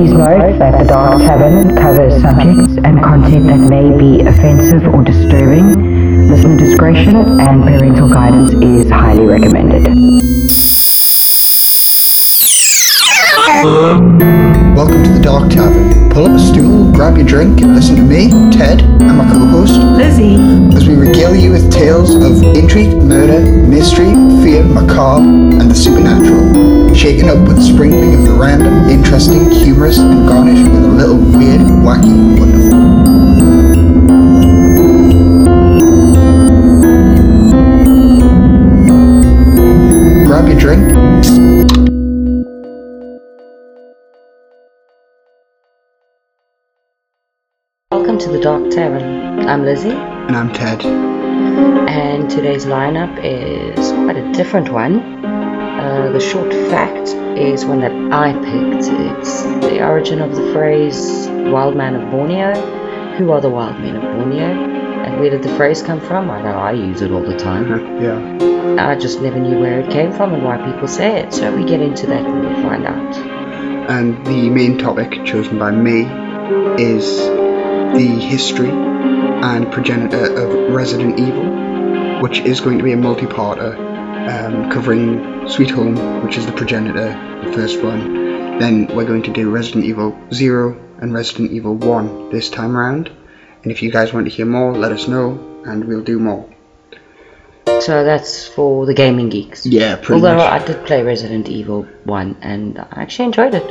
Please note that the Dark Tavern covers subjects and content that may be offensive or disturbing. Listener discretion and parental guidance is highly recommended. Welcome to the Dark Tavern. Pull up a stool, grab your drink, and listen to me, Ted, and my co-host, Lizzie. as we regale you with tales of intrigue, murder, mystery, fear, macabre, and the supernatural. Shaken up with a sprinkling of the random, interesting, humorous, and garnished with a little weird, wacky, wonderful. To the Dark Tavern. I'm Lizzie, and I'm Ted. and today's lineup is quite a different one. Uh, the short fact is one that I picked. It's the origin of the phrase "Wild Man of Borneo." Who are the wild men of Borneo? And where did the phrase come from? I know I use it all the time. Yeah. I just never knew where it came from and why people say it. So we get into that and we'll find out. and the main topic chosen by me is the history and progenitor of Resident Evil, which is going to be a multi-parter um, covering Sweet Home, which is the progenitor, the first one. Then we're going to do Resident Evil 0 and Resident Evil 1 this time around. And if you guys want to hear more, let us know, and we'll do more. So that's for the gaming geeks. Yeah, pretty Although much. I did play Resident Evil 1 and I actually enjoyed it.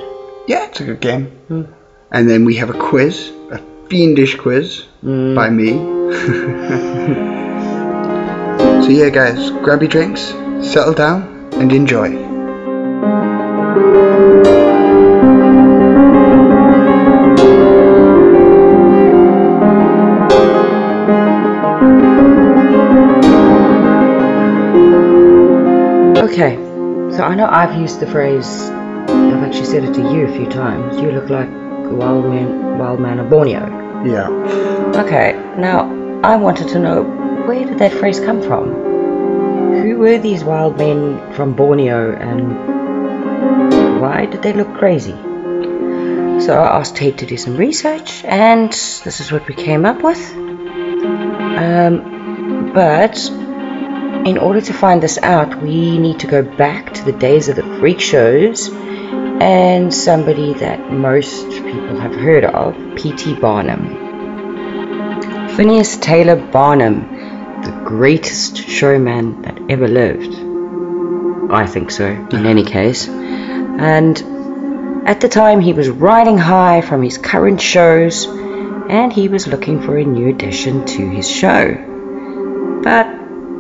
Yeah, it's a good game. Hmm. And then we have a quiz, a fiendish quiz Mm. by me. so yeah, guys, grab your drinks, settle down, and enjoy. Okay, so I know I've used the phrase, I've actually said it to you a few times. You look like a wild man, wild man of Borneo. Yeah. Okay, now I wanted to know where did that phrase come from? Who were these wild men from Borneo and why did they look crazy? So I asked Tate to do some research and this is what we came up with. Um, but in order to find this out, we need to go back to the days of the freak shows and somebody that most people have heard of, P.T. Barnum. Phineas Taylor Barnum, the greatest showman that ever lived. I think so, in any case. And at the time, he was riding high from his current shows and he was looking for a new addition to his show. But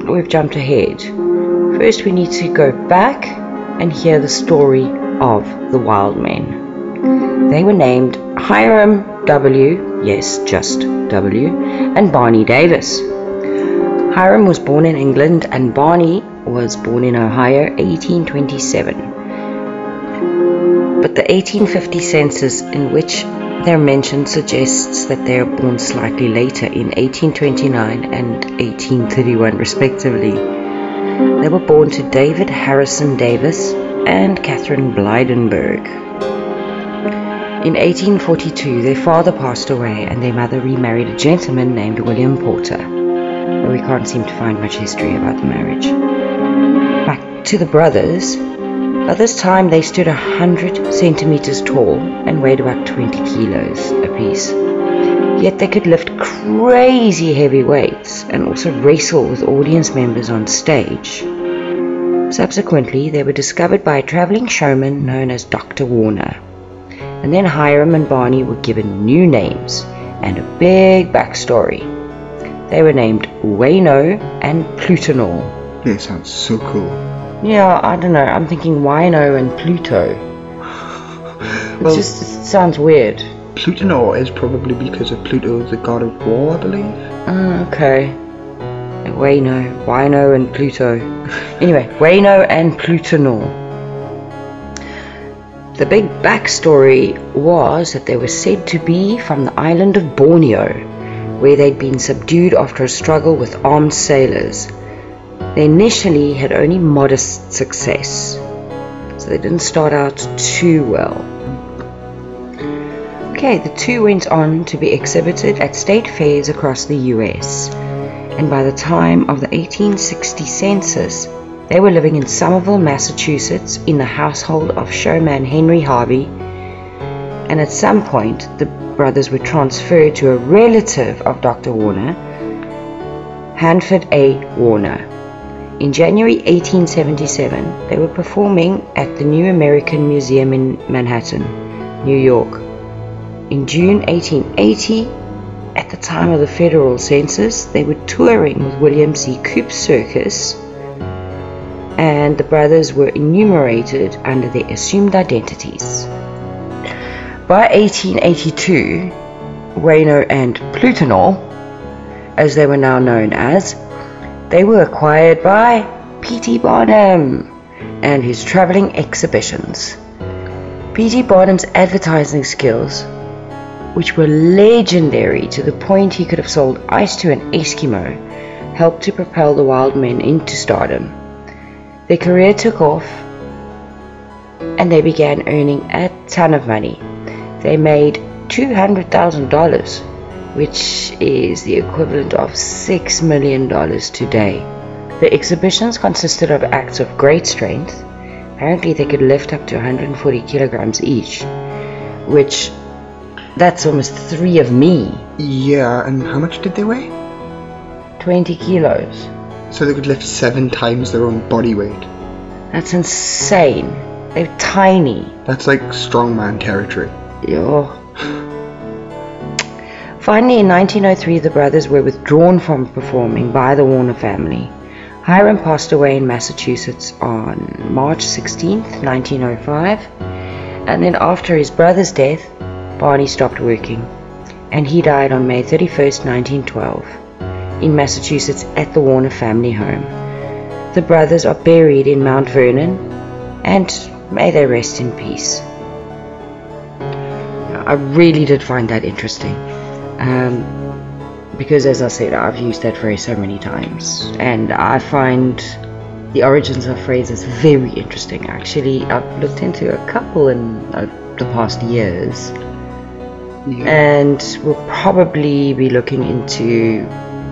we've jumped ahead. First, we need to go back and hear the story of the wild men. They were named Hiram W., yes, just W., and Barney Davis. Hiram was born in England and Barney was born in Ohio 1827. But the 1850 census in which they're mentioned suggests that they are born slightly later in 1829 and 1831 respectively. They were born to David Harrison Davis and Catherine Blydenberg. In 1842, their father passed away and their mother remarried a gentleman named William Porter. But we can't seem to find much history about the marriage. Back to the brothers. By this time, they stood 100 centimeters tall and weighed about 20 kilos apiece. Yet they could lift crazy heavy weights and also wrestle with audience members on stage. Subsequently, they were discovered by a traveling showman known as Dr. Warner. And then Hiram and Barney were given new names and a big backstory. They were named Waino and Plutonol. Yeah, it sounds so cool. Yeah, I don't know. I'm thinking Wino and Pluto. It Well- just it sounds weird. Plutonol is probably because of Pluto, the god of war, I believe. Ah, okay. Waino, Wino and Pluto. Anyway, Waino and Plutonor. The big backstory was that they were said to be from the island of Borneo, where they'd been subdued after a struggle with armed sailors. They initially had only modest success, so they didn't start out too well. Okay, the two went on to be exhibited at state fairs across the US. And by the time of the 1860 census, they were living in Somerville, Massachusetts, in the household of showman Henry Harvey. And at some point, the brothers were transferred to a relative of Dr. Warner, Hanford A. Warner. In January 1877, they were performing at the New American Museum in Manhattan, New York. In June 1880, at the time of the federal census, they were touring with William C. Coup's circus, and the brothers were enumerated under their assumed identities. By 1882, Waino and Plutonol, as they were now known as, they were acquired by P.T. Barnum and his traveling exhibitions. P.T. Barnum's advertising skills, which were legendary to the point he could have sold ice to an Eskimo, helped to propel the Wild Men into stardom. Their career took off and they began earning a ton of money. They made $200,000 which is the equivalent of $6 million today. The exhibitions consisted of acts of great strength. Apparently, they could lift up to 140 kilograms each, which that's almost three of me. Yeah, and how much did they weigh? 20 kilos. So they could lift seven times their own body weight. That's insane. They're tiny. That's like strongman territory. Yo. Finally, in 1903, the brothers were withdrawn from performing by the Warner family. Hiram passed away in Massachusetts on March 16, 1905, and then after his brother's death, Barney stopped working, and he died on May 31, 1912, in Massachusetts at the Warner family home. The brothers are buried in Mount Vernon, and may they rest in peace. I really did find that interesting. Um, because as I said, I've used that phrase so many times, and I find the origins of phrases very interesting. Actually, I've looked into a couple in uh, the past years, Yeah. and we'll probably be looking into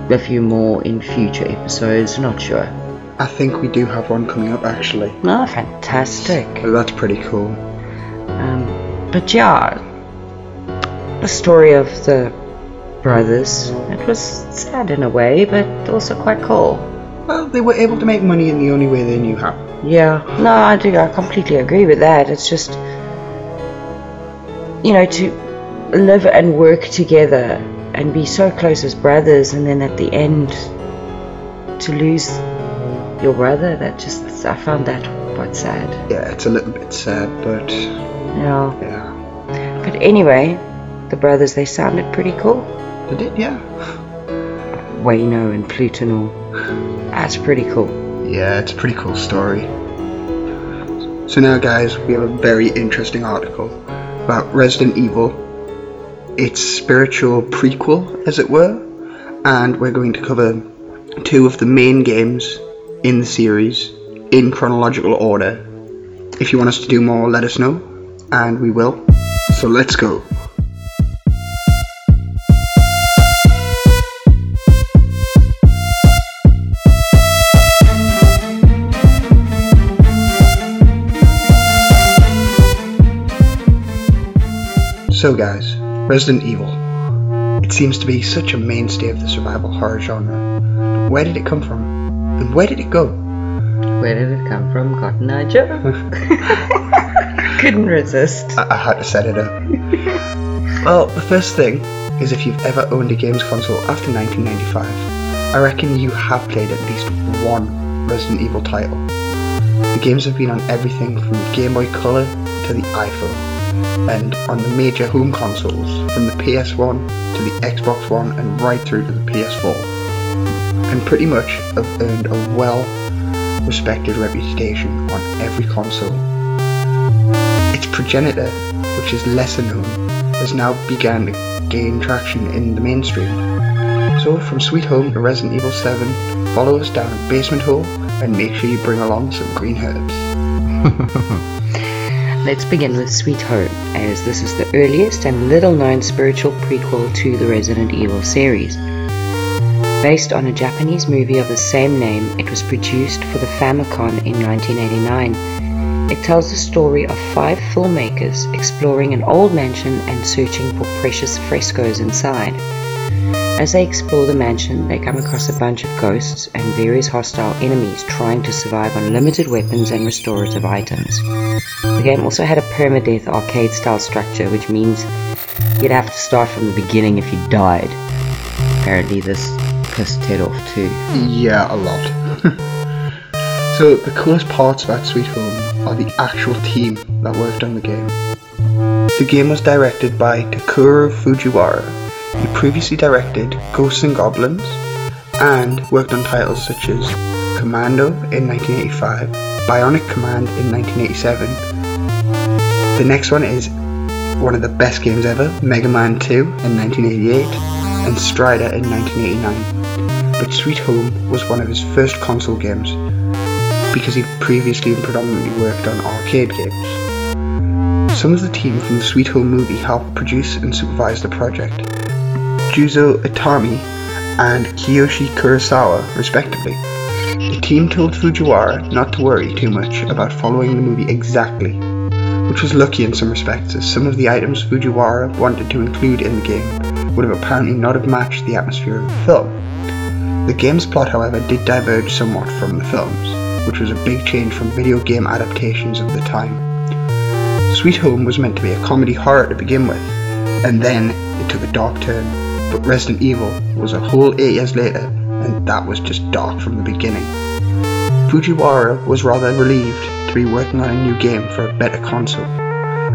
a few more in future episodes. Not sure. I think we do have one coming up actually. Oh, fantastic! So that's pretty cool. Um, but yeah, the story of the brothers. It was sad in a way, but also quite cool. Well, they were able to make money in the only way they knew how. Yeah, no, I do. I completely agree with that. It's just, you know, to live and work together and be so close as brothers, and then at the end to lose your brother. That just, I found that quite sad. Yeah, it's a little bit sad, but Yeah. yeah. But anyway, the brothers, they sounded pretty cool. They did, yeah. Waino and Plutonal. That's pretty cool. Yeah, it's a pretty cool story. So now, guys, we have a very interesting article about Resident Evil, its spiritual prequel, as it were, and we're going to cover two of the main games in the series in chronological order. If you want us to do more, let us know, and we will. So let's go. So, guys, Resident Evil. It seems to be such a mainstay of the survival horror genre. But where did it come from? And where did it go? Where did it come from, Cotton Eye Joe? Couldn't resist. I, I had to set it up. well, the first thing is if you've ever owned a games console after 1995, I reckon you have played at least one Resident Evil title. The games have been on everything from the Game Boy Color to the iPhone, and on the major home consoles from the PS1 to the Xbox One and right through to the PS4, and pretty much have earned a well respected reputation on every console. Its progenitor, which is lesser known, has now begun to gain traction in the mainstream. So, from Sweet Home to Resident Evil 7, follow us down a basement hole and make sure you bring along some green herbs. Let's begin with Sweet Home, as this is the earliest and little known spiritual prequel to the Resident Evil series. Based on a Japanese movie of the same name, it was produced for the Famicom in 1989. It tells the story of five filmmakers exploring an old mansion and searching for precious frescoes inside. As they explore the mansion, they come across a bunch of ghosts and various hostile enemies trying to survive on limited weapons and restorative items. The game also had a permadeath arcade style structure, which means you'd have to start from the beginning if you died. Apparently, this pissed Ted off too. Yeah, a lot. so, the coolest parts about Sweet Home are the actual team that worked on the game. The game was directed by Tokuro Fujiwara, he previously directed Ghosts and Goblins and worked on titles such as Commando in 1985, Bionic Command in 1987. The next one is one of the best games ever, Mega Man 2 in 1988 and Strider in 1989. But Sweet Home was one of his first console games because he'd previously predominantly worked on arcade games. Some of the team from the Sweet Home movie helped produce and supervise the project, Juzo Itami and Kiyoshi Kurosawa, respectively. The team told Fujiwara not to worry too much about following the movie exactly, which was lucky in some respects as some of the items Fujiwara wanted to include in the game would have apparently not have matched the atmosphere of the film. The game's plot, however, did diverge somewhat from the films, which was a big change from video game adaptations of the time. Sweet Home was meant to be a comedy horror to begin with, and then it took a dark turn but Resident Evil was a whole eight years later, and that was just dark from the beginning. Fujiwara was rather relieved to be working on a new game for a better console,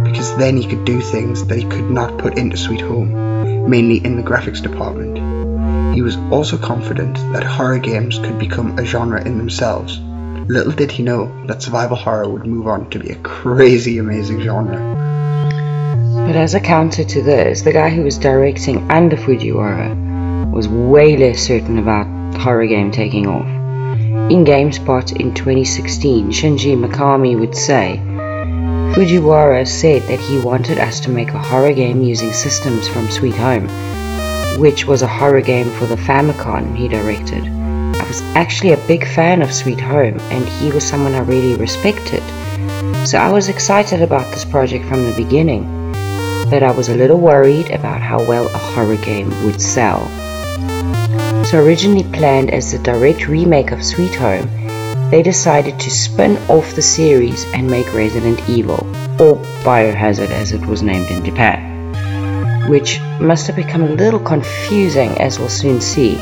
because then he could do things that he could not put into Sweet Home, mainly in the graphics department. He was also confident that horror games could become a genre in themselves. Little did he know that survival horror would move on to be a crazy amazing genre. But as a counter to this, the guy who was directing under Fujiwara was way less certain about horror game taking off. In GameSpot in 2016, Shinji Mikami would say, Fujiwara said that he wanted us to make a horror game using systems from Sweet Home, which was a horror game for the Famicom he directed. I was actually a big fan of Sweet Home, and he was someone I really respected. So I was excited about this project from the beginning but I was a little worried about how well a horror game would sell. So originally planned as a direct remake of Sweet Home, they decided to spin off the series and make Resident Evil, or Biohazard as it was named in Japan, which must have become a little confusing as we'll soon see.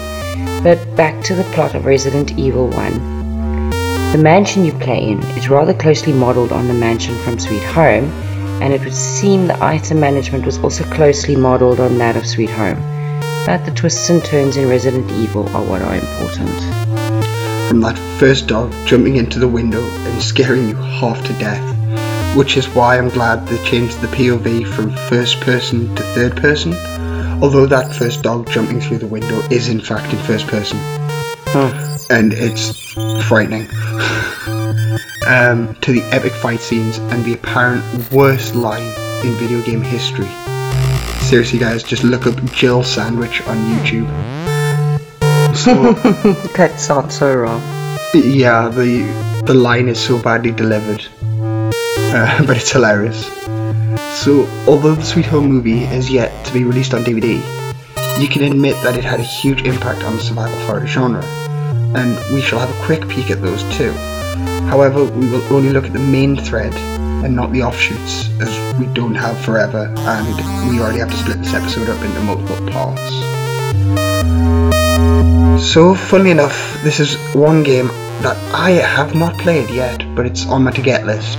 But back to the plot of Resident Evil 1. The mansion you play in is rather closely modeled on the mansion from Sweet Home, and it would seem the item management was also closely modeled on that of Sweet Home. But the twists and turns in Resident Evil are what are important. From that first dog jumping into the window and scaring you half to death, which is why I'm glad they changed the POV from first person to third person, although that first dog jumping through the window is in fact in first person. Huh. And it's frightening. um, to the epic fight scenes and the apparent worst line in video game history. Seriously, guys, just look up Jill Sandwich on YouTube. So, that sounds so wrong. Yeah, the the line is so badly delivered, uh, but it's hilarious. So, although the Sweet Home movie is yet to be released on DVD, you can admit that it had a huge impact on the survival horror genre, and we shall have a quick peek at those too. However, we will only look at the main thread and not the offshoots, as we don't have forever and we already have to split this episode up into multiple parts. So, funnily enough, this is one game that I have not played yet, but it's on my to get list.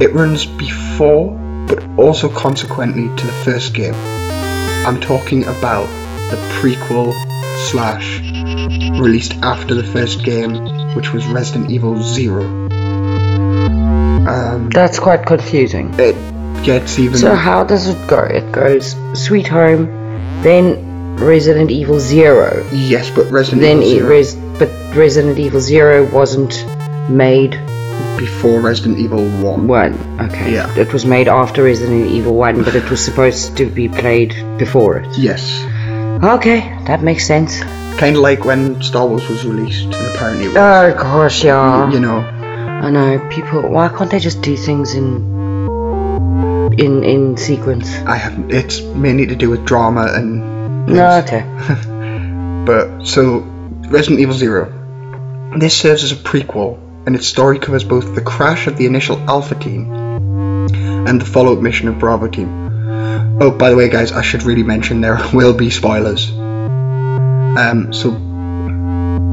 It runs before, but also consequently to the first game. I'm talking about the prequel slash released after the first game which was Resident Evil Zero. Um, That's quite confusing. It gets even. So how does it go? It goes Sweet Home, then Resident Evil Zero. Yes, but Resident then Evil Zero. Res- but Resident Evil Zero wasn't made before Resident Evil 1. One. Okay. Yeah. It was made after Resident Evil One, but it was supposed to be played before it. Yes. Okay, that makes sense. Kind of like when Star Wars was released, apparently it was, Oh gosh, yeah. you know, I know people. Why can't they just do things in in in sequence? I have it's mainly to do with drama and No, okay. But so, Resident Evil Zero. This serves as a prequel, and its story covers both the crash of the initial Alpha team and the follow-up mission of Bravo team. Oh, by the way, guys, I should really mention there will be spoilers. Um, so,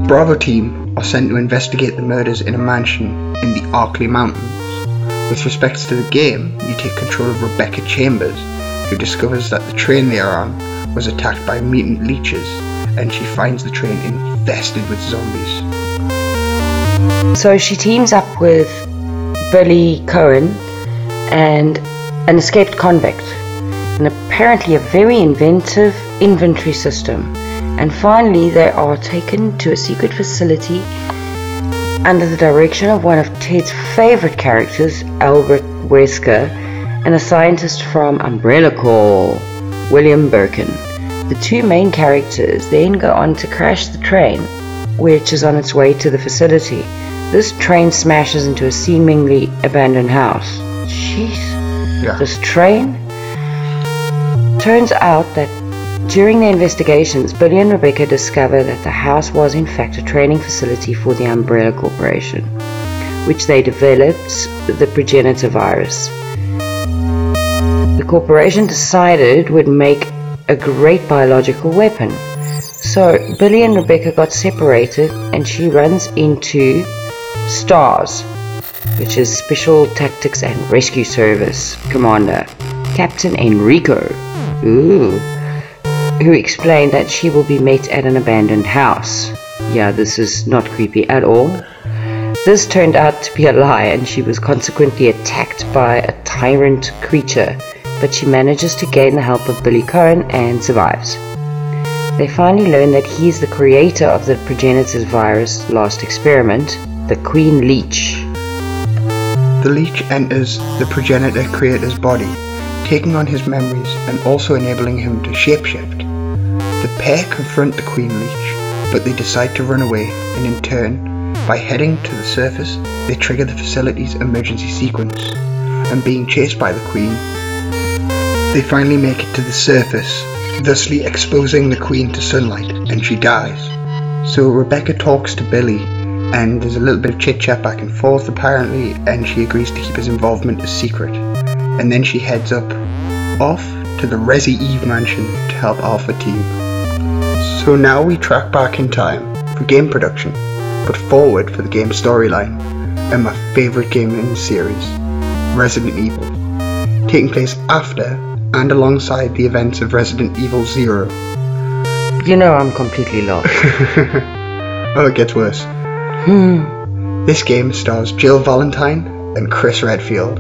Bravo team are sent to investigate the murders in a mansion in the Arklay Mountains. With respects to the game, you take control of Rebecca Chambers, who discovers that the train they are on was attacked by mutant leeches, and she finds the train infested with zombies. So she teams up with Billy Coen and an escaped convict, and apparently a very inventive inventory system. And finally, they are taken to a secret facility under the direction of one of Ted's favorite characters, Albert Wesker, and a scientist from Umbrella Corps, William Birkin. The two main characters then go on to crash the train, which is on its way to the facility. This train smashes into a seemingly abandoned house. Jeez. Yeah. This train? Turns out that during the investigations, Billy and Rebecca discover that the house was in fact a training facility for the Umbrella Corporation, which they developed the progenitor virus. The corporation decided would make a great biological weapon. So Billy and Rebecca got separated and she runs into STARS, which is Special Tactics and Rescue Service Commander, Captain Enrico. Ooh who explained that she will be met at an abandoned house. Yeah, this is not creepy at all. This turned out to be a lie, and she was consequently attacked by a tyrant creature, but she manages to gain the help of Billy Coen and survives. They finally learn that he is the creator of the progenitor's virus last experiment, the Queen Leech. The leech enters the progenitor creator's body, taking on his memories and also enabling him to shapeshift. The pair confront the Queen Leech, but they decide to run away, and in turn, by heading to the surface, they trigger the facility's emergency sequence. And being chased by the Queen, they finally make it to the surface, thusly exposing the Queen to sunlight, and she dies. So Rebecca talks to Billy, and there's a little bit of chit chat back and forth apparently, and she agrees to keep his involvement a secret. And then she heads up off to the Resi Eve mansion to help Alpha Team. So now we track back in time for game production, but forward for the game storyline, and my favourite game in the series, Resident Evil, taking place after and alongside the events of Resident Evil Zero. You know, I'm completely lost. Oh, it gets worse. hmm. This game stars Jill Valentine and Chris Redfield.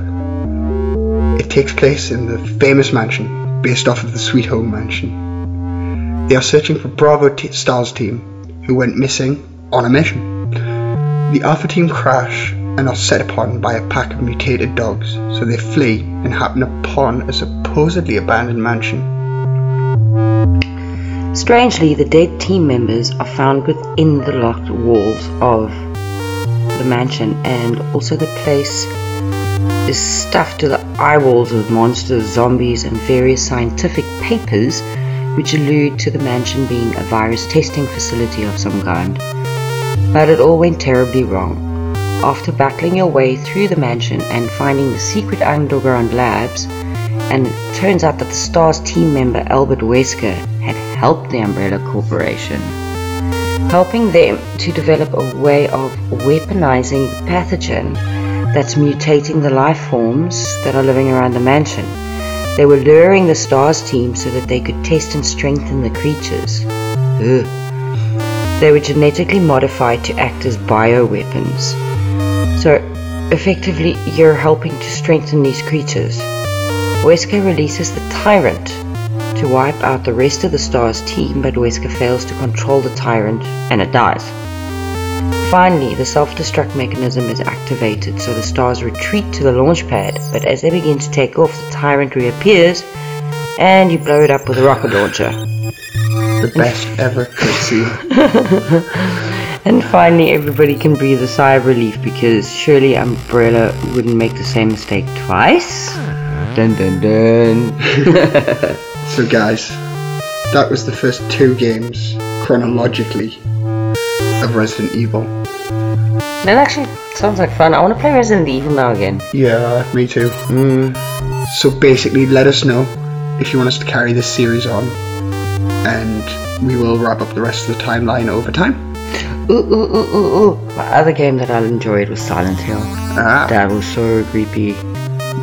It takes place in the famous mansion based off of the Sweet Home Mansion. They are searching for Bravo t- Stars team who went missing on a mission. The Alpha team crash and are set upon by a pack of mutated dogs, so they flee and happen upon a supposedly abandoned mansion. Strangely, the dead team members are found within the locked walls of the mansion, and also the place is stuffed to the eyeballs with monsters, zombies, and various scientific papers which allude to the mansion being a virus testing facility of some kind. But it all went terribly wrong. After battling your way through the mansion and finding the secret underground labs, and it turns out that the STARS team member Albert Wesker had helped the Umbrella Corporation, helping them to develop a way of weaponizing the pathogen that's mutating the life forms that are living around the mansion. They were luring the STARS team so that they could test and strengthen the creatures. Ugh. They were genetically modified to act as bioweapons. So, effectively, you're helping to strengthen these creatures. Wesker releases the Tyrant to wipe out the rest of the STARS team, but Wesker fails to control the Tyrant and it dies. Finally, the self-destruct mechanism is activated, so the stars retreat to the launch pad. But as they begin to take off, the tyrant reappears, and you blow it up with a rocket launcher. The best ever cutscene. And finally, everybody can breathe a sigh of relief because surely Umbrella wouldn't make the same mistake twice. Dun dun dun. So, guys, that was the first two games chronologically of Resident Evil. That actually sounds like fun. I want to play Resident Evil now again. Yeah, me too. Mm. So basically, let us know if you want us to carry this series on, and we will wrap up the rest of the timeline over time. Ooh, ooh, ooh, ooh, ooh. My other game that I enjoyed was Silent Hill. Ah, That was so creepy.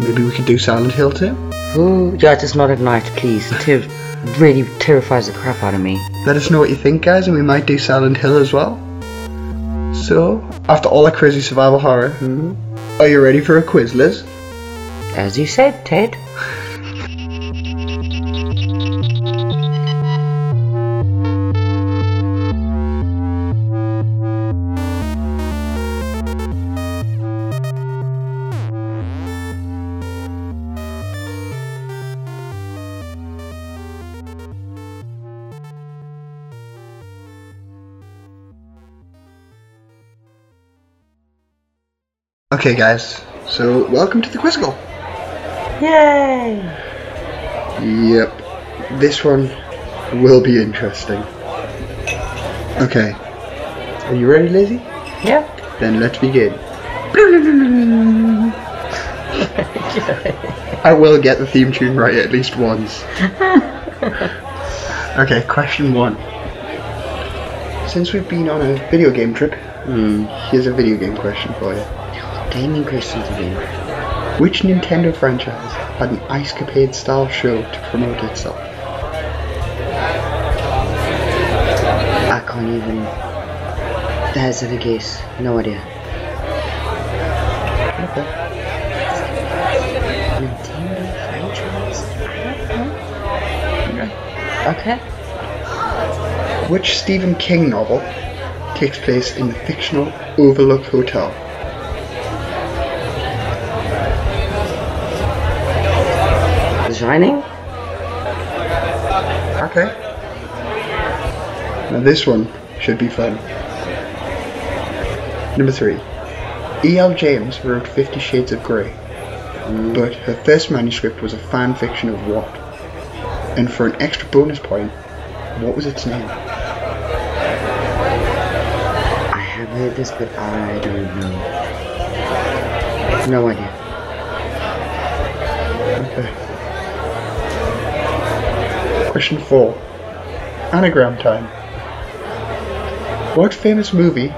maybe we could do Silent Hill too. Ooh, yeah, just not at night, please. Ter- really terrifies the crap out of me. Let us know what you think, guys, and we might do Silent Hill as well. So, after all that crazy survival horror, mm-hmm. are you ready for a quiz, Liz? As you said, Ted. Okay, guys. So, welcome to the Quizzical. Yay! Yep. This one will be interesting. Okay. Are you ready, Lizzie? Yeah. Then let's begin. I will get the theme tune right at least once. okay, question one. Since we've been on a video game trip, Hmm. here's a video game question for you. Gaming questions again. Which Nintendo franchise had an Ice Capade style show to promote itself? I can't even hazard a guess. No idea. Okay. Nintendo franchise? okay. Okay. Which Stephen King novel takes place in the fictional Overlook Hotel? Shining? Okay. Now this one should be fun. Number three. E.L. James wrote Fifty Shades of Grey, but her first manuscript was a fan fiction of what? And for an extra bonus point, what was its name? I have heard this, but I don't know. No idea. Okay. Question four. Anagram time. What famous movie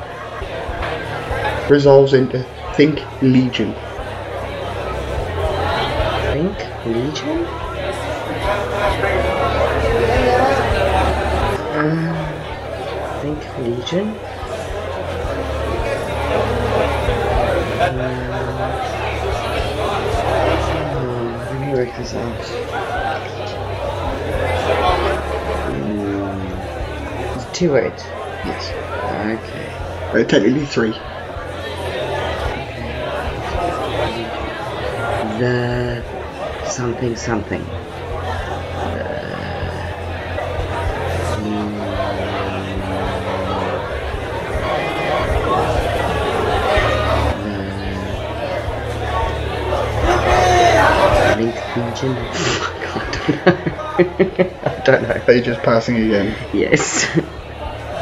resolves into Think Legion? Think Legion? Think Legion? Uh, let me work this out. Two words. Yes. Okay. Uh, technically three. The something something. The Link Legion. I don't know. Are you just passing again? Yes.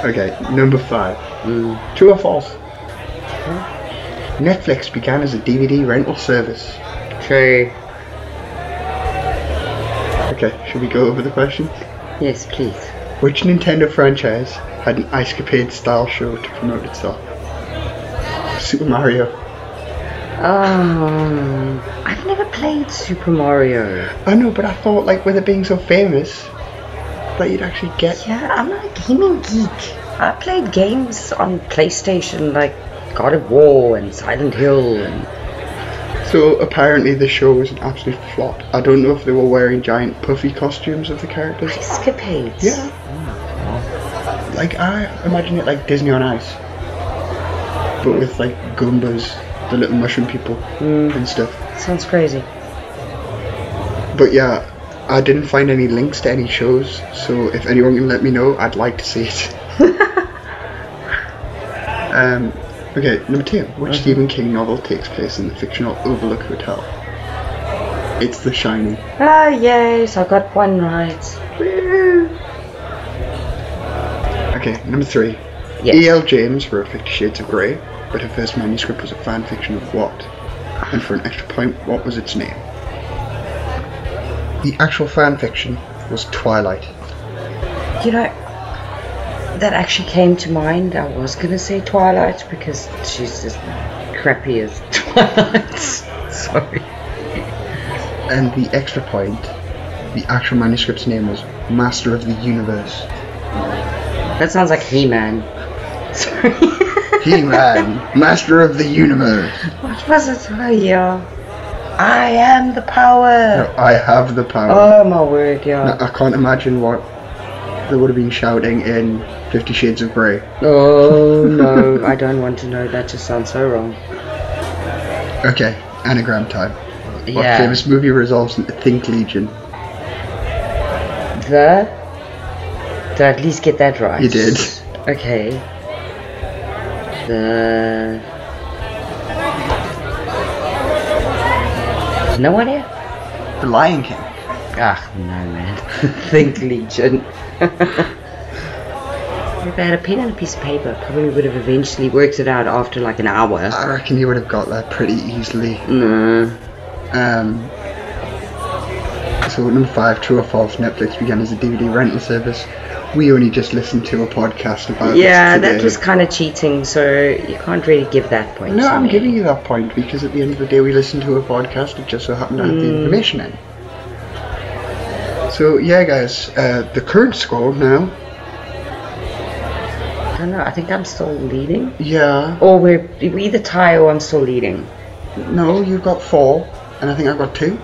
Okay, number five. Mm. True or false? Netflix began as a DVD rental service. True. Okay, should we go over the question? Yes, please. Which Nintendo franchise had an Ice Capade style show to promote itself? Super Mario. Um, I've never played Super Mario. I know, but I thought, like, with it being so famous, that you'd actually get. Yeah, I'm not a gaming geek. I played games on PlayStation like God of War and Silent Hill and So apparently the show was an absolute flop. I don't know if they were wearing giant puffy costumes of the characters. escapades. Yeah. Like I imagine it like Disney on Ice. but with like Goombas, the little mushroom people Mm, and stuff. sounds crazy. But yeah, I didn't find any links to any shows, so if anyone can let me know, I'd like to see it. um, okay, number two. Which Mhm. Stephen King novel takes place in the fictional Overlook Hotel? It's The Shining. Ah, yes, I got one right. Woo. Okay, number three. Yes. E.L. James wrote Fifty Shades of Grey, but her first manuscript was a fan fiction of what? And for an extra point, what was its name? The actual fan fiction was Twilight. You know, that actually came to mind. I was gonna say Twilight because she's as crappy as Twilight. Sorry. And the extra point, the actual manuscript's name was Master of the Universe. That sounds like He-Man. Sorry. He-Man, Master of the Universe. what was it? Oh yeah. I am the power. No, I have the power. Oh my word, No, yeah. I can't imagine what they would have been shouting in Fifty Shades of Grey. Oh no, I don't want to know. That just sounds so wrong. Okay, anagram time. What famous movie resolves into Think Legion? The. Did I at least get that right? You did. Okay. The. No idea. The Lion King. Ah, no, man. Think Legion. if I had a pen and a piece of paper, probably would have eventually worked it out after like an hour. I reckon you would have got there pretty easily. No. Um, so number five, true or false? Netflix began as a DVD rental service. We only just listened to a podcast about Yeah, that was kind of cheating, so you can't really give that point. No, I'm me. giving you that point because at the end of the day, we listened to a podcast. It just so happened to have the Mm. information in. So yeah, guys, uh, the current score now. I don't know. I think I'm still leading, Yeah, or we're we either tie or I'm still leading. no, you've got four, and I think I've got two.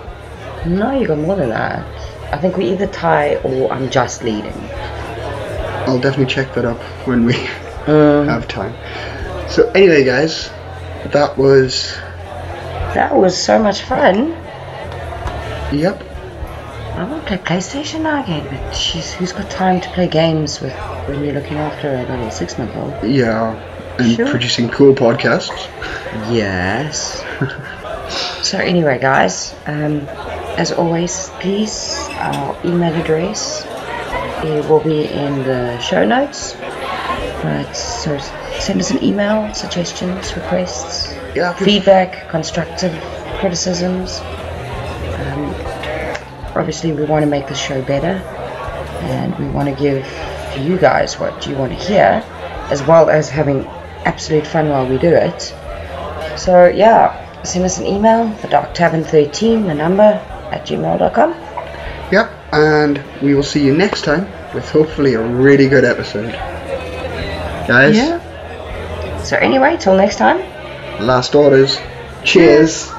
No, you got more than that. I think we either tie or I'm just leading. I'll definitely check that up when we Um, have time. So anyway, guys, that was that was so much fun. yep. I want to play PlayStation now again, but jeez, who's got time to play games with when you're looking after a little six month old? Yeah, and Sure. producing cool podcasts. Yes. so anyway, guys, um, as always, please, our email address it will be in the show notes. But so send us an email, suggestions, requests, Yeah, feedback, constructive criticisms. Um, obviously, we want to make the show better, and we want to give you guys what you want to hear, as well as having absolute fun while we do it. So yeah, send us an email, the Dark Tavern 13, the number at gmail.com. Yep, and we will see you next time with hopefully a really good episode. Guys, Yeah. So anyway, till next time. last orders. Cheers.